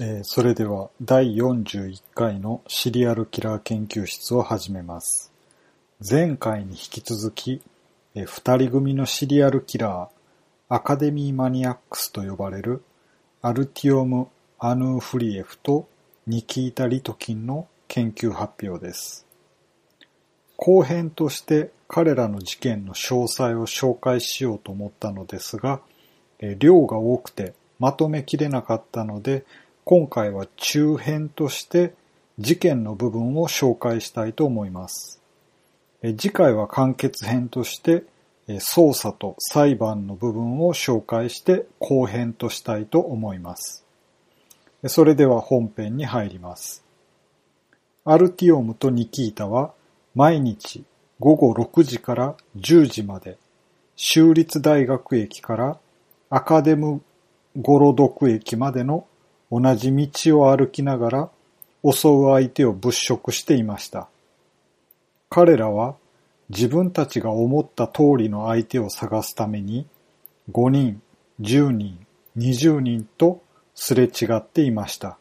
えーそれでは第41回のシリアルキラー研究室を始めます。前回に引き続き、えー二人組のシリアルキラー、アカデミーマニアックスと呼ばれるアルティオム・アヌーフリエフとニキータ・リトキンの研究発表です。後編として彼らの事件の詳細を紹介しようと思ったのですが、えー量が多くてまとめきれなかったので、今回は中編として事件の部分を紹介したいと思います。次回は完結編として、捜査と裁判の部分を紹介して後編としたいと思います。それでは本編に入ります。アルティオムとニキータは毎日午後6時から10時まで州立大学駅からアカデムゴロドク駅までの同じ道を歩きながら襲う相手を物色していました。彼らは自分たちが思った通りの相手を探すために5人、10人、20人とすれ違っていました。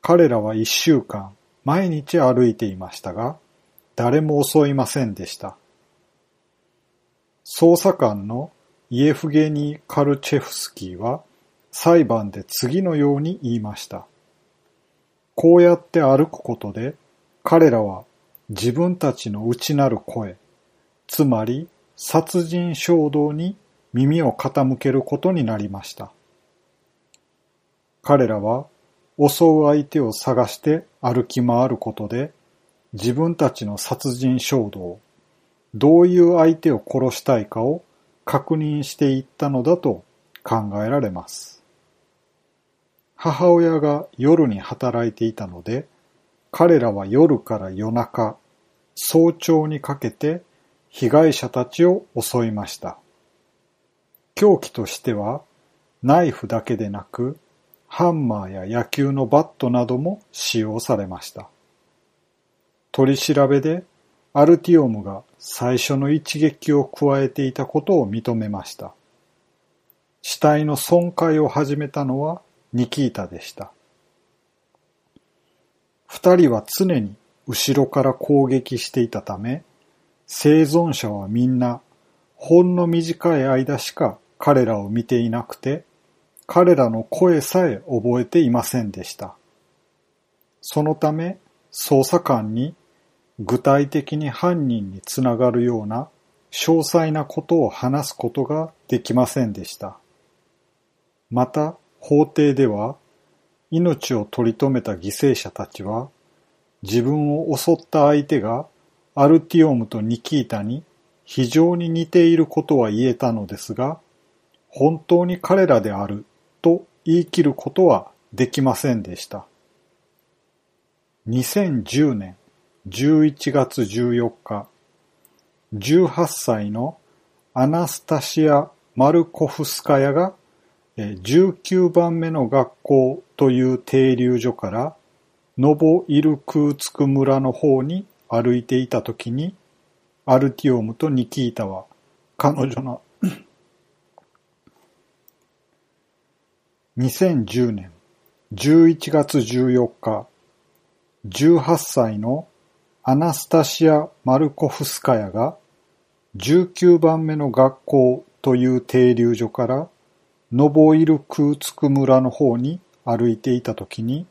彼らは一週間毎日歩いていましたが、誰も襲いませんでした。捜査官のイエフゲニー・カルチェフスキーは裁判で次のように言いました。こうやって歩くことで彼らは自分たちの内なる声、つまり殺人衝動に耳を傾けることになりました。彼らは襲う相手を探して歩き回ることで自分たちの殺人衝動、どういう相手を殺したいかを確認していったのだと考えられます。母親が夜に働いていたので、彼らは夜から夜中、早朝にかけて被害者たちを襲いました。凶器としては、ナイフだけでなく、ハンマーや野球のバットなども使用されました。取り調べでアルティオムが最初の一撃を加えていたことを認めました。死体の損壊を始めたのはニキータでした。二人は常に後ろから攻撃していたため、生存者はみんなほんの短い間しか彼らを見ていなくて、彼らの声さえ覚えていませんでした。そのため、捜査官に具体的に犯人につながるような詳細なことを話すことができませんでした。また、法廷では、命を取り留めた犠牲者たちは、自分を襲った相手がアルティオムとニキータに非常に似ていることは言えたのですが、本当に彼らであると言い切ることはできませんでした。2010年11月14日、18歳のアナスタシア・マルコフスカヤが19番目の学校という停留所からノボイルクーツク村の方に歩いていたときにアルティオムとニキータは彼女の2010年11月14日18歳のアナスタシア・マルコフスカヤが19番目の学校という停留所からノボイルクーツク村の方に歩いていたときに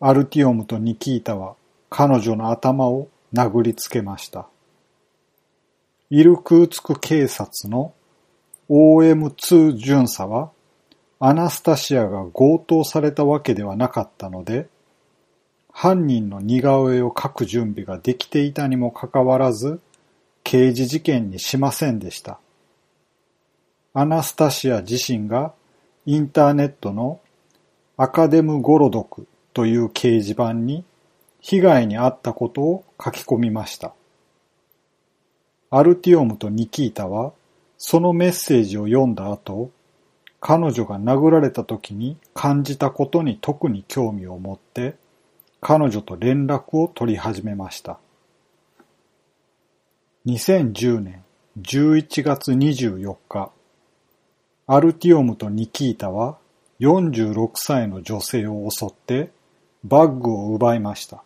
アルティオムとニキータは彼女の頭を殴りつけました。イルクーツク警察の OM2 巡査はアナスタシアが強盗されたわけではなかったので犯人の似顔絵を描く準備ができていたにもかかわらず、刑事事件にしませんでした。アナスタシア自身がインターネットのアカデムゴロドクという掲示板に被害に遭ったことを書き込みました。アルティオムとニキータはそのメッセージを読んだ後、彼女が殴られた時に感じたことに特に興味を持って、彼女と連絡を取り始めました。2010年11月24日、アルティオムとニキータは46歳の女性を襲ってバッグを奪いました。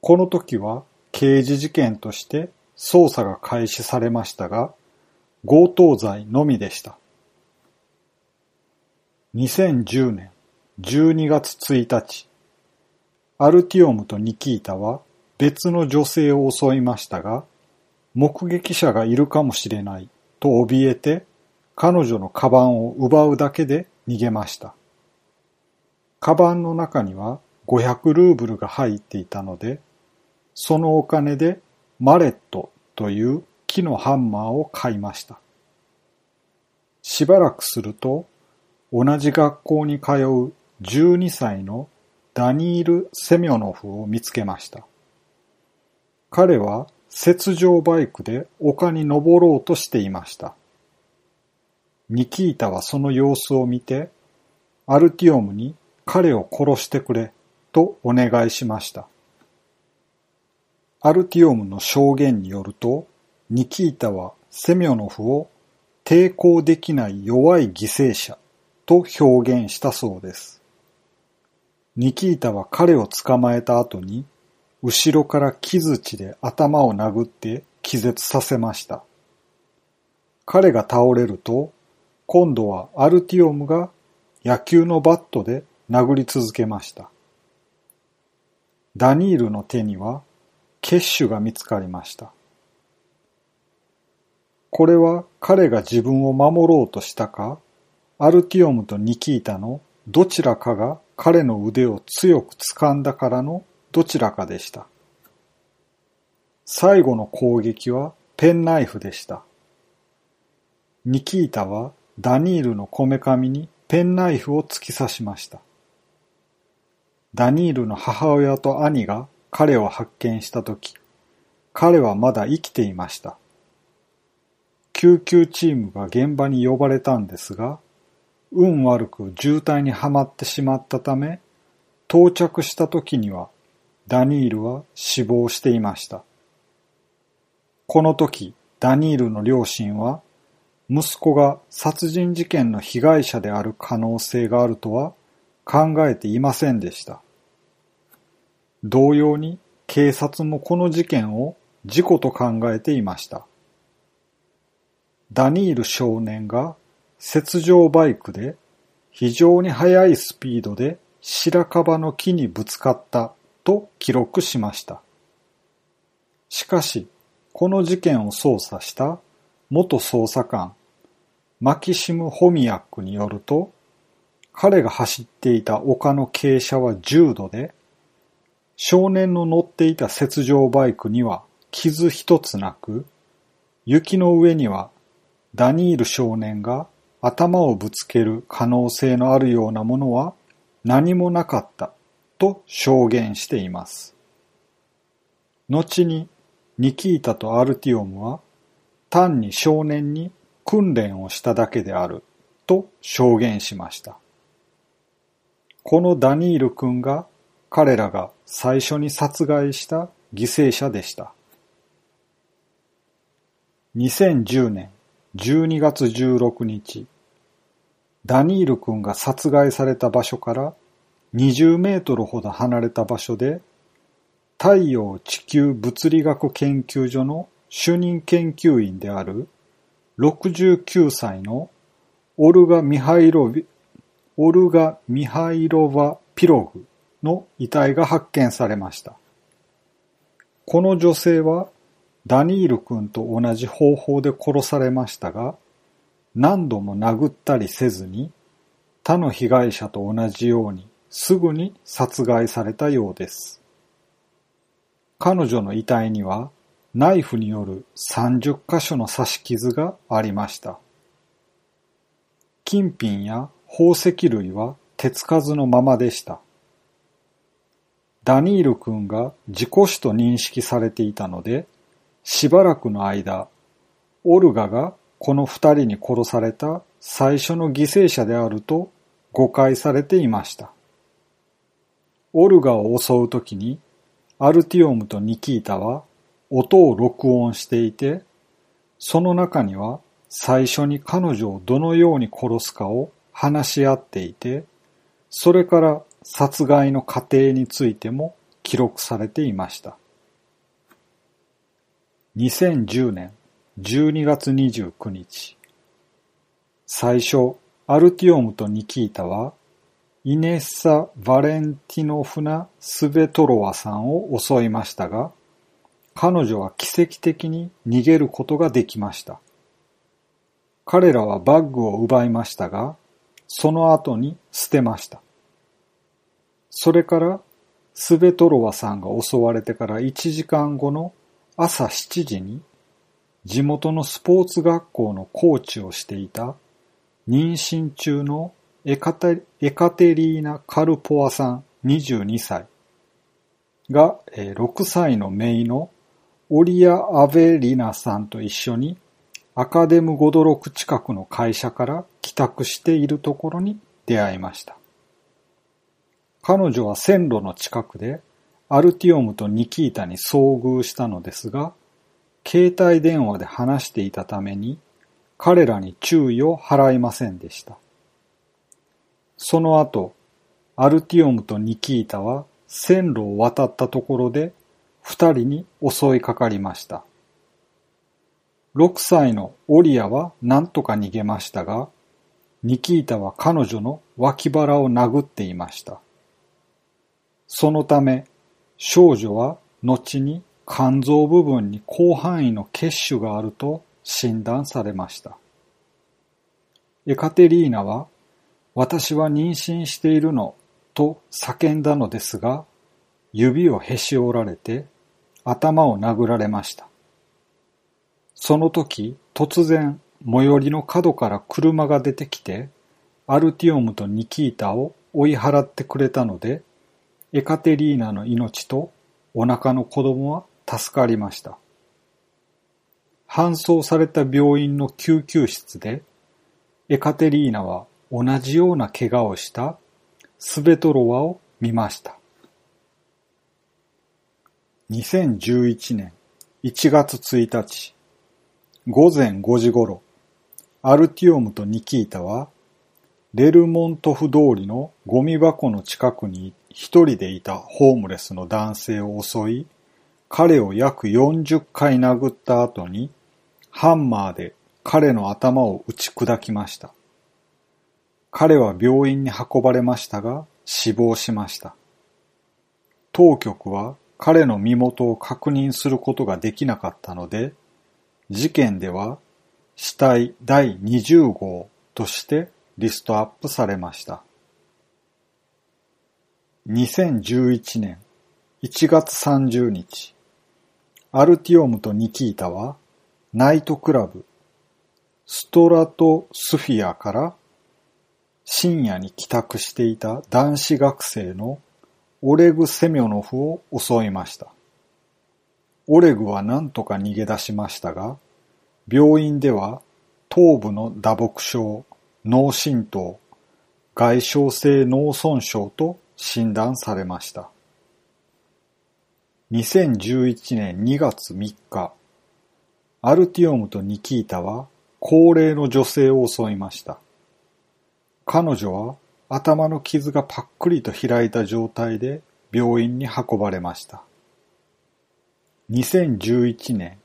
この時は刑事事件として捜査が開始されましたが、強盗罪のみでした。2010年12月1日、アルティオムとニキータは別の女性を襲いましたが、目撃者がいるかもしれないと怯えて彼女のカバンを奪うだけで逃げました。カバンの中には500ルーブルが入っていたので、そのお金でマレットという木のハンマーを買いました。しばらくすると、同じ学校に通う12歳のダニール・セミョノフを見つけました。彼は雪上バイクで丘に登ろうとしていました。ニキータはその様子を見て、アルティオムに彼を殺してくれとお願いしました。アルティオムの証言によると、ニキータはセミョノフを抵抗できない弱い犠牲者と表現したそうです。ニキータは彼を捕まえた後に、後ろから木槌で頭を殴って気絶させました。彼が倒れると、今度はアルティオムが野球のバットで殴り続けました。ダニールの手には血腫が見つかりました。これは彼が自分を守ろうとしたか、アルティオムとニキータのどちらかが彼の腕を強く掴んだからのどちらかでした。最後の攻撃はペンナイフでした。ニキータはダニールのこめかみにペンナイフを突き刺しました。ダニールの母親と兄が彼を発見したとき、彼はまだ生きていました。救急チームが現場に呼ばれたんですが、運悪く渋滞にはまってしまったため、到着した時にはダニールは死亡していました。この時、ダニールの両親は息子が殺人事件の被害者である可能性があるとは考えていませんでした。同様に警察もこの事件を事故と考えていました。ダニール少年が雪上バイクで非常に速いスピードで白樺の木にぶつかったと記録しました。しかし、この事件を捜査した元捜査官、マキシム・ホミヤックによると、彼が走っていた丘の傾斜は10度で、少年の乗っていた雪上バイクには傷一つなく、雪の上にはダニール少年が頭をぶつける可能性のあるようなものは何もなかったと証言しています。後にニキータとアルティオムは単に少年に訓練をしただけであると証言しました。このダニール君が彼らが最初に殺害した犠牲者でした。2010年12月16日、ダニール君が殺害された場所から20メートルほど離れた場所で太陽地球物理学研究所の主任研究員である69歳のオルガ・ミハイロビオルガ・ミハイロワ・ピログの遺体が発見されました。この女性はダニール君と同じ方法で殺されましたが、何度も殴ったりせずに他の被害者と同じようにすぐに殺害されたようです。彼女の遺体にはナイフによる30箇所の刺し傷がありました。金品や宝石類は手つかずのままでした。ダニール君が事故死と認識されていたので、しばらくの間、オルガがこの二人に殺された最初の犠牲者であると誤解されていました。オルガを襲うときに、アルティオムとニキータは音を録音していて、その中には最初に彼女をどのように殺すかを話し合っていて、それから殺害の過程についても記録されていました。2010年12月29日最初、アルティオムとニキータはイネッサ・ヴァレンティノフナ・スベトロワさんを襲いましたが、彼女は奇跡的に逃げることができました。彼らはバッグを奪いましたが、その後に捨てました。それからスベトロワさんが襲われてから1時間後の朝7時に地元のスポーツ学校のコーチをしていた妊娠中のエカテリーナ・カルポワさん22歳が6歳の姪のオリア・アベリナさんと一緒にアカデム・ゴドロク近くの会社から帰宅しているところに出会いました。彼女は線路の近くでアルティオムとニキータに遭遇したのですが、携帯電話で話していたために彼らに注意を払いませんでした。その後、アルティオムとニキータは線路を渡ったところで二人に襲いかかりました。六歳のオリアは何とか逃げましたが、ニキータは彼女の脇腹を殴っていました。そのため、少女は後に肝臓部分に広範囲の血腫があると診断されました。エカテリーナは私は妊娠しているのと叫んだのですが、指をへし折られて頭を殴られました。その時、突然、最寄りの角から車が出てきて、アルティオムとニキータを追い払ってくれたので、エカテリーナの命とお腹の子供は助かりました。搬送された病院の救急室で、エカテリーナは同じような怪我をしたスベトロワを見ました。2011年1月1日午前5時頃、アルティオムとニキータは、レルモントフ通りのゴミ箱の近くに一人でいたホームレスの男性を襲い、彼を約40回殴った後に、ハンマーで彼の頭を打ち砕きました。彼は病院に運ばれましたが死亡しました。当局は彼の身元を確認することができなかったので、事件では死体第20号としてリストアップされました。2011年1月30日、アルティオムとニキータはナイトクラブストラトスフィアから深夜に帰宅していた男子学生のオレグ・セミョノフを襲いました。オレグは何とか逃げ出しましたが、病院では頭部の打撲傷、脳震盪、外傷性脳損傷と診断されました。2011年2月3日、アルティオムとニキータは高齢の女性を襲いました。彼女は頭の傷がパックリと開いた状態で病院に運ばれました。2011年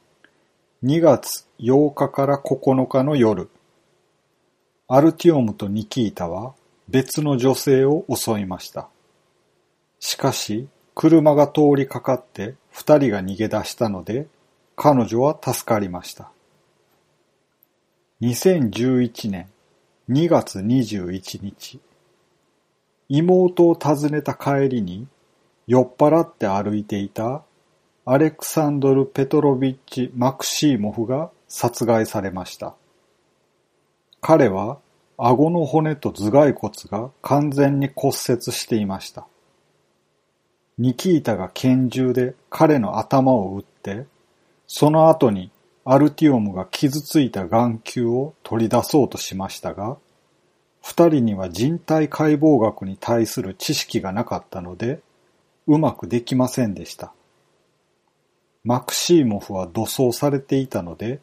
2月8日から9日の夜、アルティオムとニキータは別の女性を襲いました。しかし、車が通りかかって二人が逃げ出したので、彼女は助かりました。2011年2月21日、妹を訪ねた帰りに酔っ払って歩いていたアレクサンドル・ペトロビッチ・マクシーモフが殺害されました。彼は顎の骨と頭蓋骨が完全に骨折していました。ニキータが拳銃で彼の頭を撃って、その後にアルティオムが傷ついた眼球を取り出そうとしましたが、二人には人体解剖学に対する知識がなかったので、うまくできませんでした。マクシーモフは土葬されていたので、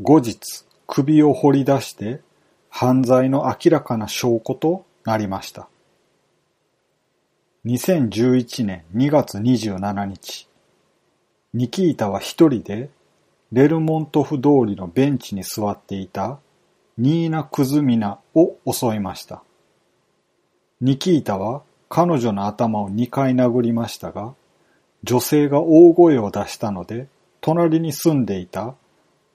後日首を掘り出して犯罪の明らかな証拠となりました。2011年2月27日、ニキータは一人でレルモントフ通りのベンチに座っていたニーナ・クズミナを襲いました。ニキータは彼女の頭を2回殴りましたが、女性が大声を出したので、隣に住んでいた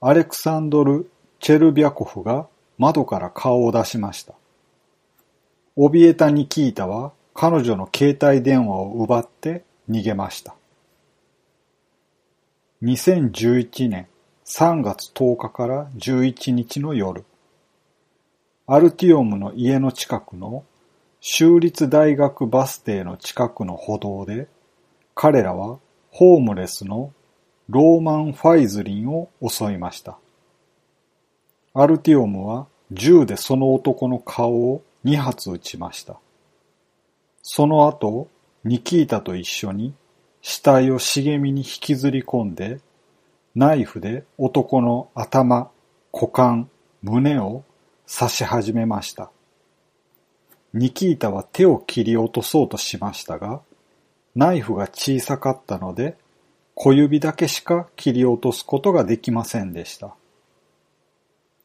アレクサンドル・チェルビャコフが窓から顔を出しました。怯えたニキータは彼女の携帯電話を奪って逃げました。2011年3月10日から11日の夜、アルティオムの家の近くの州立大学バス停の近くの歩道で、彼らはホームレスのローマン・ファイズリンを襲いました。アルティオムは銃でその男の顔を2発撃ちました。その後、ニキータと一緒に死体を茂みに引きずり込んで、ナイフで男の頭、股間、胸を刺し始めました。ニキータは手を切り落とそうとしましたが、ナイフが小さかったので、小指だけしか切り落とすことができませんでした。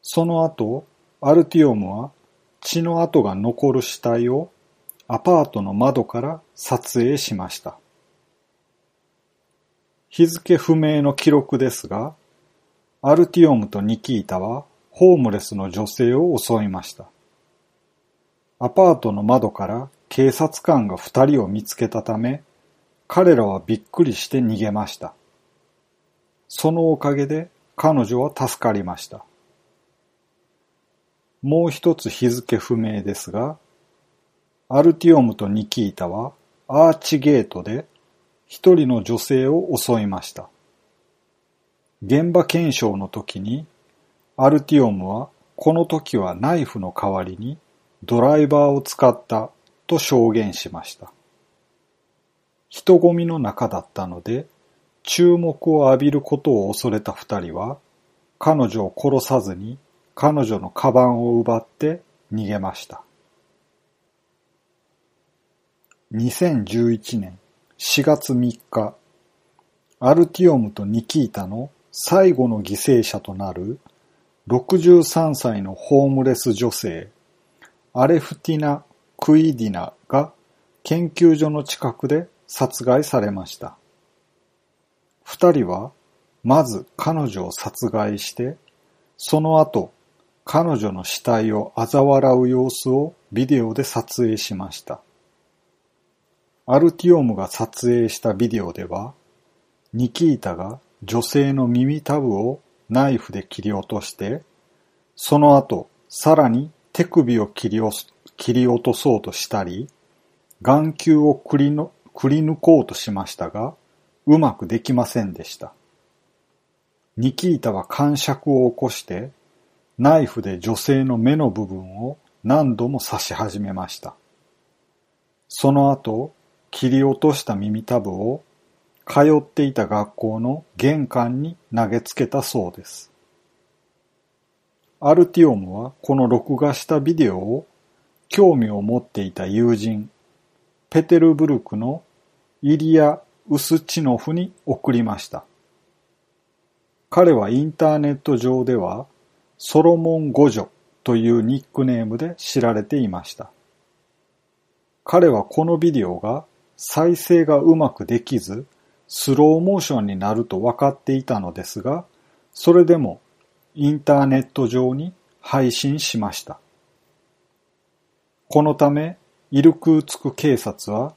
その後、アルティオムは血の跡が残る死体をアパートの窓から撮影しました。日付不明の記録ですが、アルティオムとニキータはホームレスの女性を襲いました。アパートの窓から警察官が二人を見つけたため、彼らはびっくりして逃げました。そのおかげで彼女は助かりました。もう一つ日付不明ですが、アルティオムとニキータはアーチゲートで一人の女性を襲いました。現場検証の時にアルティオムはこの時はナイフの代わりにドライバーを使ったと証言しました。人混みの中だったので注目を浴びることを恐れた二人は彼女を殺さずに彼女のカバンを奪って逃げました。2011年4月3日、アルティオムとニキータの最後の犠牲者となる63歳のホームレス女性、アレフティナ・クイディナが研究所の近くで殺害されました。二人はまず彼女を殺害して、その後彼女の死体を嘲笑う様子をビデオで撮影しました。アルティオムが撮影したビデオでは、ニキータが女性の耳たぶをナイフで切り落として、その後、さらに手首を切り切り落とそうとしたり、眼球をくりのくり抜こうとしましたが、うまくできませんでした。ニキータは感触を起こして、ナイフで女性の目の部分を何度も刺し始めました。その後、切り落とした耳たぶを通っていた学校の玄関に投げつけたそうです。アルティオムはこの録画したビデオを興味を持っていた友人、ペテルブルクのイリア・ウスチノフに送りました。彼はインターネット上ではソロモン・ゴジョというニックネームで知られていました。彼はこのビデオが再生がうまくできず、スローモーションになると分かっていたのですが、それでもインターネット上に配信しました。このため、イルクーツク警察は、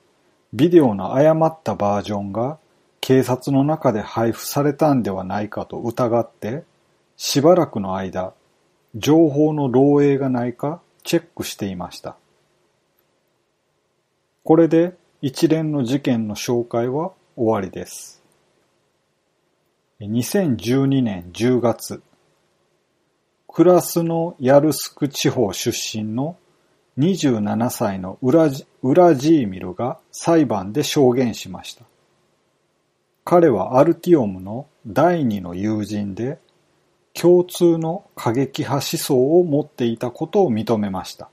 ビデオの誤ったバージョンが警察の中で配布されたんではないかと疑って、しばらくの間、情報の漏洩がないかチェックしていました。これで一連の事件の紹介は終わりです。2012年10月、クラスのヤルスク地方出身の27歳のウラジーミルが裁判で証言しました。彼はアルティオムの第二の友人で、共通の過激派思想を持っていたことを認めました。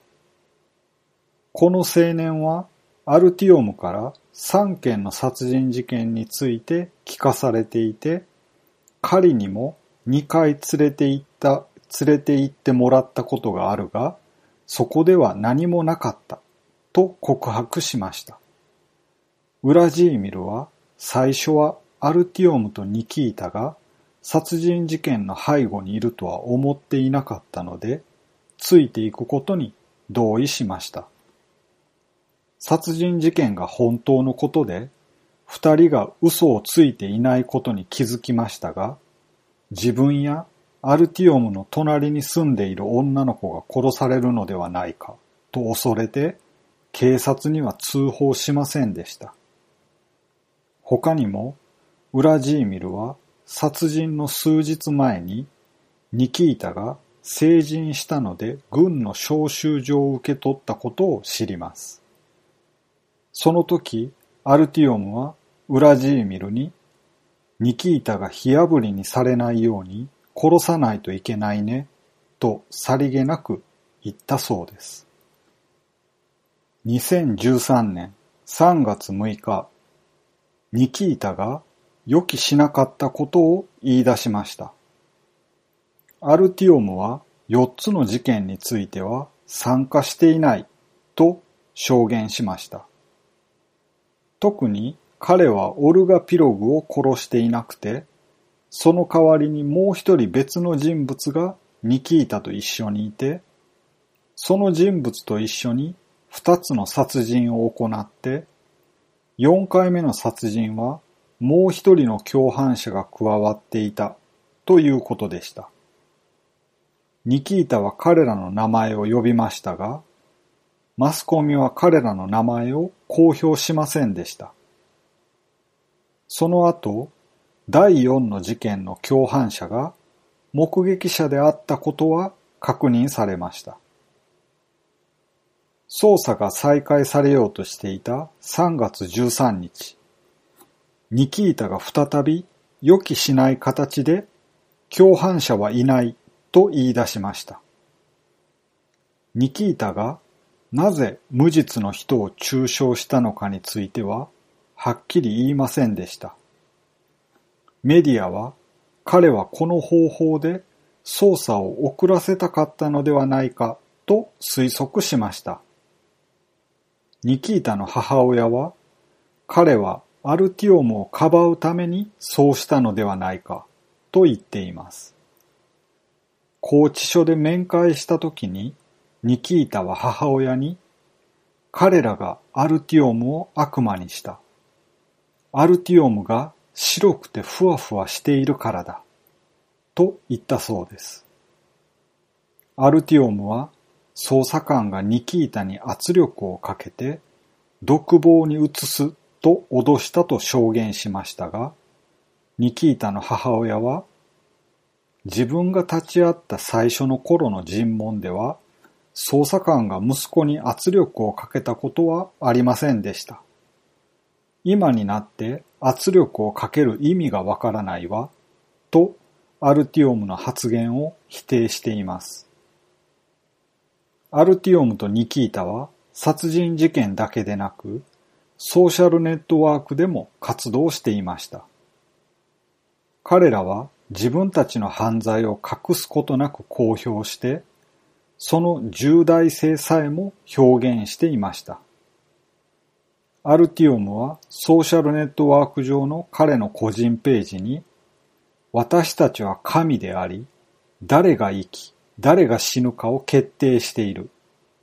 この青年はアルティオムから3件の殺人事件について聞かされていて、狩りにも2回連れて行った、連れて行ってもらったことがあるが、そこでは何もなかったと告白しました。ウラジーミルは最初はアルティオムとニキータが殺人事件の背後にいるとは思っていなかったので、ついていくことに同意しました。殺人事件が本当のことで、二人が嘘をついていないことに気づきましたが、自分やアルティオムの隣に住んでいる女の子が殺されるのではないかと恐れて、警察には通報しませんでした。他にも、ウラジーミルは殺人の数日前に、ニキータが成人したので軍の招集状を受け取ったことを知ります。その時、アルティオムはウラジーミルに、ニキータが火炙りにされないように殺さないといけないね、とさりげなく言ったそうです。2013年3月6日、ニキータが予期しなかったことを言い出しました。アルティオムは4つの事件については参加していないと証言しました。特に彼はオルガ・ピログを殺していなくて、その代わりにもう一人別の人物がニキータと一緒にいて、その人物と一緒に二つの殺人を行って、四回目の殺人はもう一人の共犯者が加わっていたということでした。ニキータは彼らの名前を呼びましたが、マスコミは彼らの名前を公表しませんでした。その後、第4の事件の共犯者が目撃者であったことは確認されました。捜査が再開されようとしていた3月13日、ニキータが再び予期しない形で共犯者はいないと言い出しました。ニキータがなぜ無実の人を中傷したのかについては、はっきり言いませんでした。メディアは、彼はこの方法で捜査を遅らせたかったのではないかと推測しました。ニキータの母親は、彼はアルティオムをかばうためにそうしたのではないかと言っています。拘置所で面会した時にニキータは母親に、彼らがアルティオムを悪魔にした。アルティオムが白くてふわふわしているからだ。と言ったそうです。アルティオムは捜査官がニキータに圧力をかけて独房に移すと脅したと証言しましたが、ニキータの母親は自分が立ち会った最初の頃の尋問では捜査官が息子に圧力をかけたことはありませんでした。今になって圧力をかける意味がわからないわ、とアルティオムの発言を否定しています。アルティオムとニキータは殺人事件だけでなく、ソーシャルネットワークでも活動していました。彼らは自分たちの犯罪を隠すことなく公表してその重大性さえも表現していました。アルティオムはソーシャルネットワーク上の彼の個人ページに私たちは神であり、誰が生き、誰が死ぬかを決定している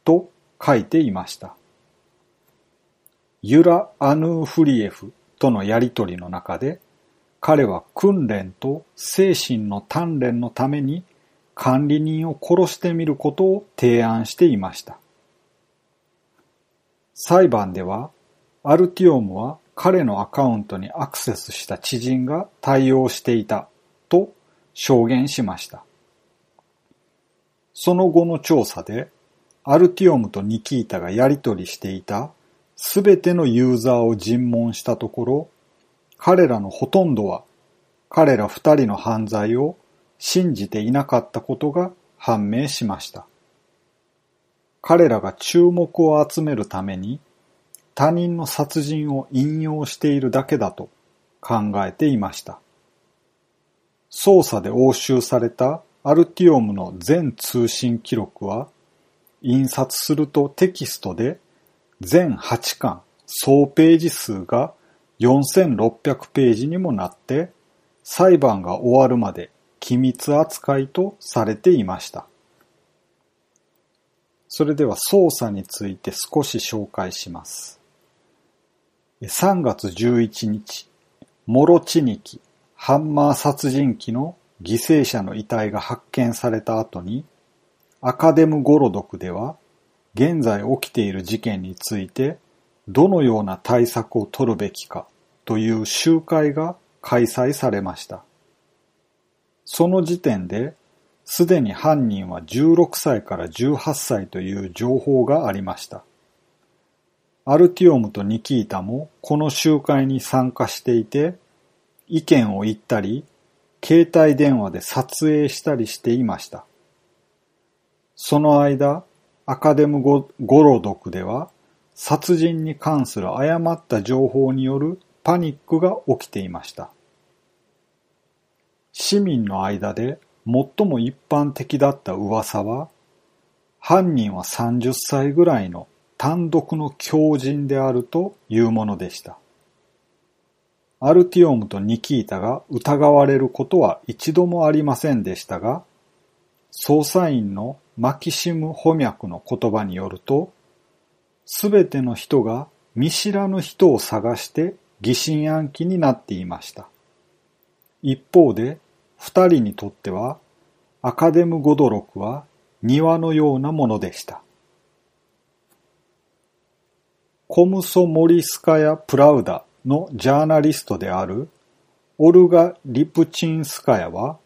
と書いていました。ユラ・アヌーフリエフとのやりとりの中で彼は訓練と精神の鍛錬のために管理人を殺してみることを提案していました。裁判では、アルティオムは彼のアカウントにアクセスした知人が対応していたと証言しました。その後の調査で、アルティオムとニキータがやり取りしていたすべてのユーザーを尋問したところ、彼らのほとんどは彼ら二人の犯罪を信じていなかったことが判明しました。彼らが注目を集めるために他人の殺人を引用しているだけだと考えていました。捜査で押収されたアルティオムの全通信記録は印刷するとテキストで全8巻総ページ数が4600ページにもなって裁判が終わるまで機密扱いとされていました。それでは捜査について少し紹介します。3月11日、モロチニキ、ハンマー殺人鬼の犠牲者の遺体が発見された後に、アカデムゴロドクでは、現在起きている事件について、どのような対策を取るべきかという集会が開催されました。その時点で、すでに犯人は16歳から18歳という情報がありました。アルティオムとニキータもこの集会に参加していて、意見を言ったり、携帯電話で撮影したりしていました。その間、アカデムゴロドクでは、殺人に関する誤った情報によるパニックが起きていました。市民の間で最も一般的だった噂は、犯人は30歳ぐらいの単独の狂人であるというものでした。アルティオムとニキータが疑われることは一度もありませんでしたが、捜査員のマキシム・ホミャクの言葉によると、すべての人が見知らぬ人を探して疑心暗鬼になっていました。一方で、二人にとっては、アカデム・ゴドロクは庭のようなものでした。コムソモリスカヤ・プラウダのジャーナリストであるオルガ・リプチンスカヤは、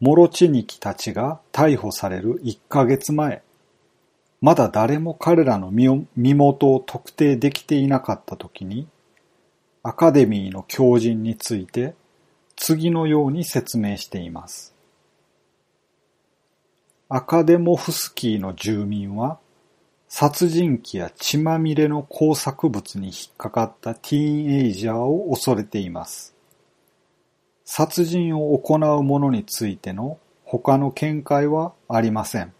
モロチニキたちが逮捕される1ヶ月前、まだ誰も彼らの身元を特定できていなかった時に、アカデミーの狂人について次のように説明しています。アカデモフスキーの住民は殺人鬼や血まみれの工作物に引っかかったティーンエイジャーを恐れています。殺人を行う者についての他の見解はありません。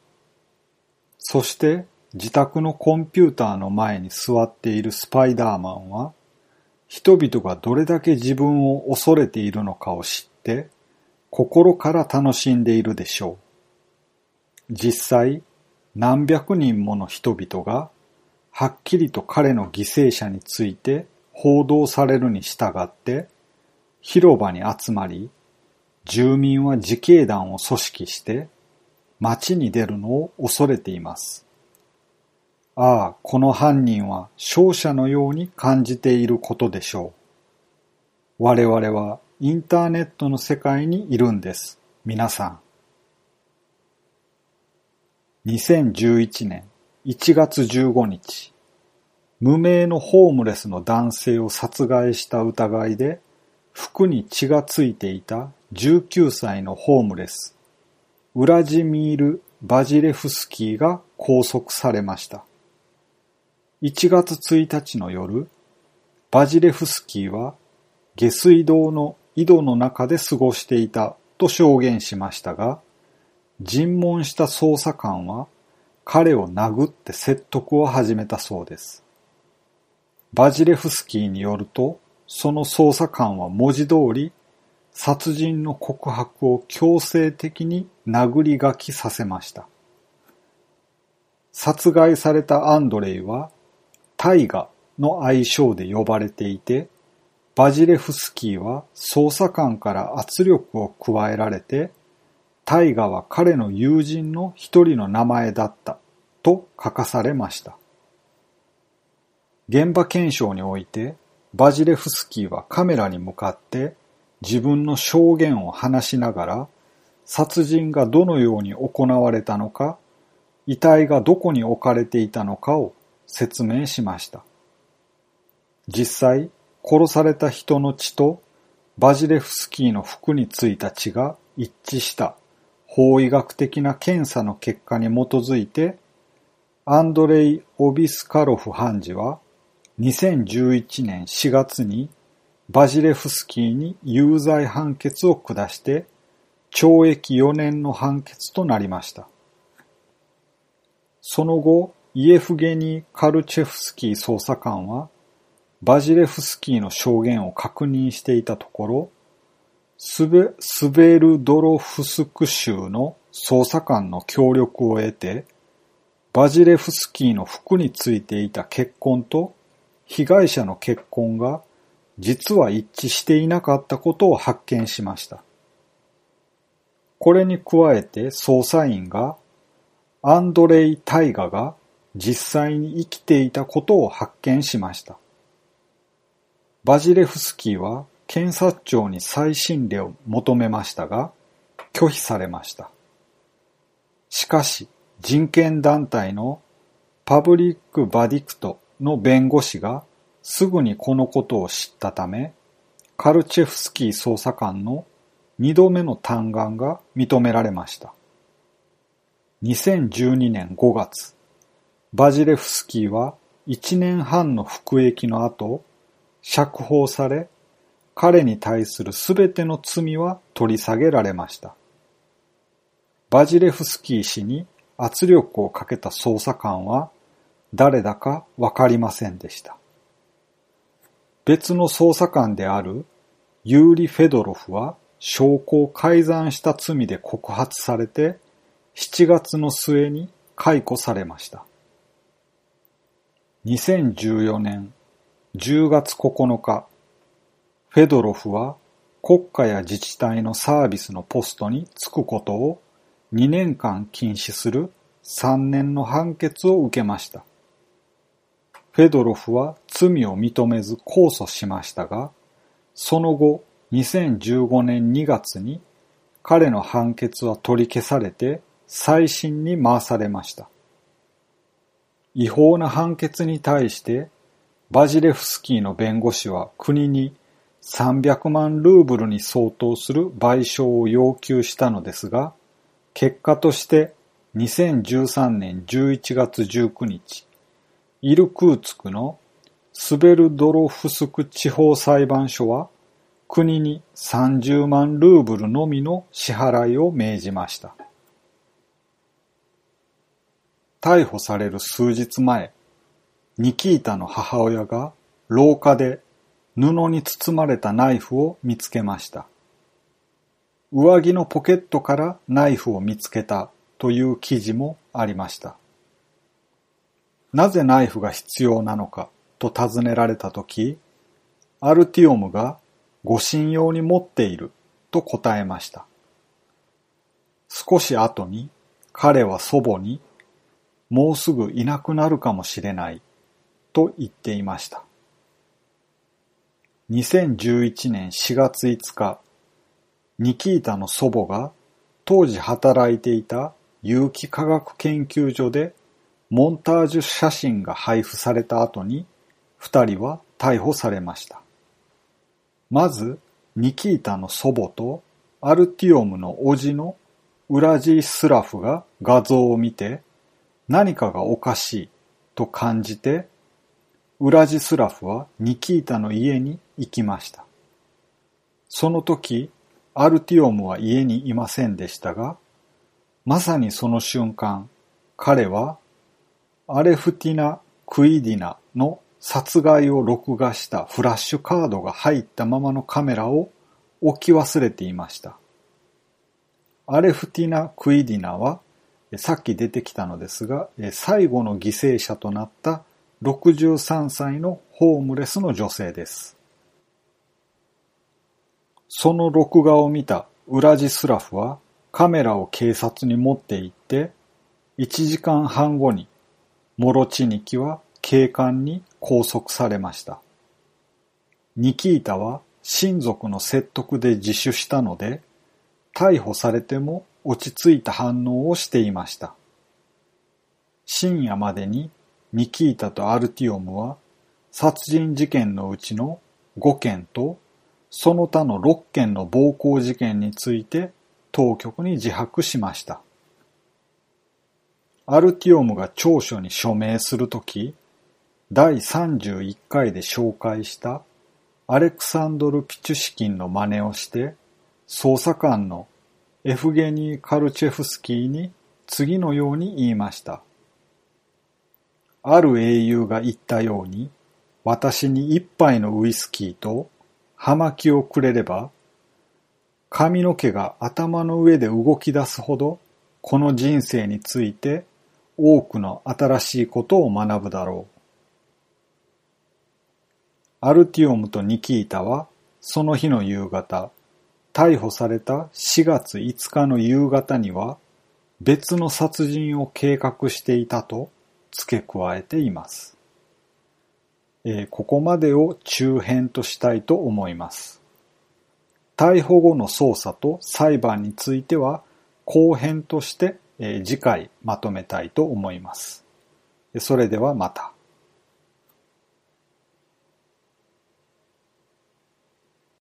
そして自宅のコンピューターの前に座っているスパイダーマンは人々がどれだけ自分を恐れているのかを知って心から楽しんでいるでしょう。実際何百人もの人々がはっきりと彼の犠牲者について報道されるに従って広場に集まり住民は自警団を組織して街に出るのを恐れています。ああ、この犯人は勝者のように感じていることでしょう。我々はインターネットの世界にいるんです。皆さん。2011年1月15日、無名のホームレスの男性を殺害した疑いで服に血がついていた19歳のホームレス、ウラジミール・バジレフスキーが拘束されました。1月1日の夜、バジレフスキーは下水道の井戸の中で過ごしていたと証言しましたが、尋問した捜査官は彼を殴って説得を始めたそうです。バジレフスキーによると、その捜査官は文字通り殺人の告白を強制的に殴り書きさせました。殺害されたアンドレイは大河の愛称で呼ばれていて、バジレフスキーは捜査官から圧力を加えられて大河は彼の友人の一人の名前だったと書かされました。現場検証において、バジレフスキーはカメラに向かって自分の証言を話しながら、殺人がどのように行われたのか、遺体がどこに置かれていたのかを説明しました。実際、殺された人の血とバジレフスキーの服についた血が一致した法医学的な検査の結果に基づいて、アンドレイ・オビスカロフ判事は2011年4月にバジレフスキーに有罪判決を下して懲役4年の判決となりました。その後、イエフゲニー・カルチェフスキー捜査官はバジレフスキーの証言を確認していたところ、スベスベルドロフスク州の捜査官の協力を得て、バジレフスキーの服についていた血痕と被害者の血痕が実は一致していなかったことを発見しました。これに加えて捜査員がアンドレイ・タイガが実際に生きていたことを発見しました。バジレフスキーは検察庁に再審理を求めましたが拒否されました。しかし人権団体のパブリック・バディクトの弁護士がすぐにこのことを知ったため、カルチェフスキー捜査官の二度目の嘆願が認められました。2012年5月、バジレフスキーは1年半の服役の後、釈放され、彼に対するすべての罪は取り下げられました。バジレフスキー氏に圧力をかけた捜査官は誰だかわかりませんでした。別の捜査官であるユーリ・フェドロフは証拠を改ざんした罪で告発されて7月の末に解雇されました。2014年10月9日、フェドロフは国家や自治体のサービスのポストに就くことを2年間禁止する3年の判決を受けました。フェドロフは罪を認めず控訴しましたが、その後2015年2月に彼の判決は取り消されて再審に回されました。違法な判決に対してバジレフスキーの弁護士は国に300万ルーブルに相当する賠償を要求したのですが、結果として2013年11月19日、イルクーツクのスベルドロフスク地方裁判所は国に30万ルーブルのみの支払いを命じました。逮捕される数日前、ニキータの母親が廊下で布に包まれたナイフを見つけました。上着のポケットからナイフを見つけたという記事もありました。なぜナイフが必要なのかと尋ねられたとき、アルティオムが護身用に持っていると答えました。少し後に彼は祖母にもうすぐいなくなるかもしれないと言っていました。2011年4月5日、ニキータの祖母が当時働いていた有機化学研究所でモンタージュ写真が配布された後に二人は逮捕されました。まず、ニキータの祖母とアルティオムの叔父のウラジースラフが画像を見て何かがおかしいと感じてウラジスラフはニキータの家に行きました。その時、アルティオムは家にいませんでしたが、まさにその瞬間、彼はアレフティナ・クイディナの殺害を録画したフラッシュカードが入ったままのカメラを置き忘れていました。アレフティナ・クイディナはさっき出てきたのですが、最後の犠牲者となった63歳のホームレスの女性です。その録画を見たウラジスラフはカメラを警察に持って行って1時間半後にモロチニキは警官に拘束されました。ニキータは親族の説得で自首したので逮捕されても落ち着いた反応をしていました。深夜までにニキータとアルティオムは殺人事件のうちの5件とその他の6件の暴行事件について当局に自白しました。アルティオムが調書に署名するとき、第31回で紹介したアレクサンドル・ピチュシキンの真似をして、捜査官のエフゲニー・カルチェフスキーに次のように言いました。ある英雄が言ったように、私に一杯のウイスキーと葉巻をくれれば、髪の毛が頭の上で動き出すほど、この人生について多くの新しいことを学ぶだろう。アルティオムとニキータは、その日の夕方、逮捕された4月5日の夕方には、別の殺人を計画していたと付け加えています。えーここまでを中編としたいと思います。逮捕後の捜査と裁判については後編として、えー次回まとめたいと思います。それではまた。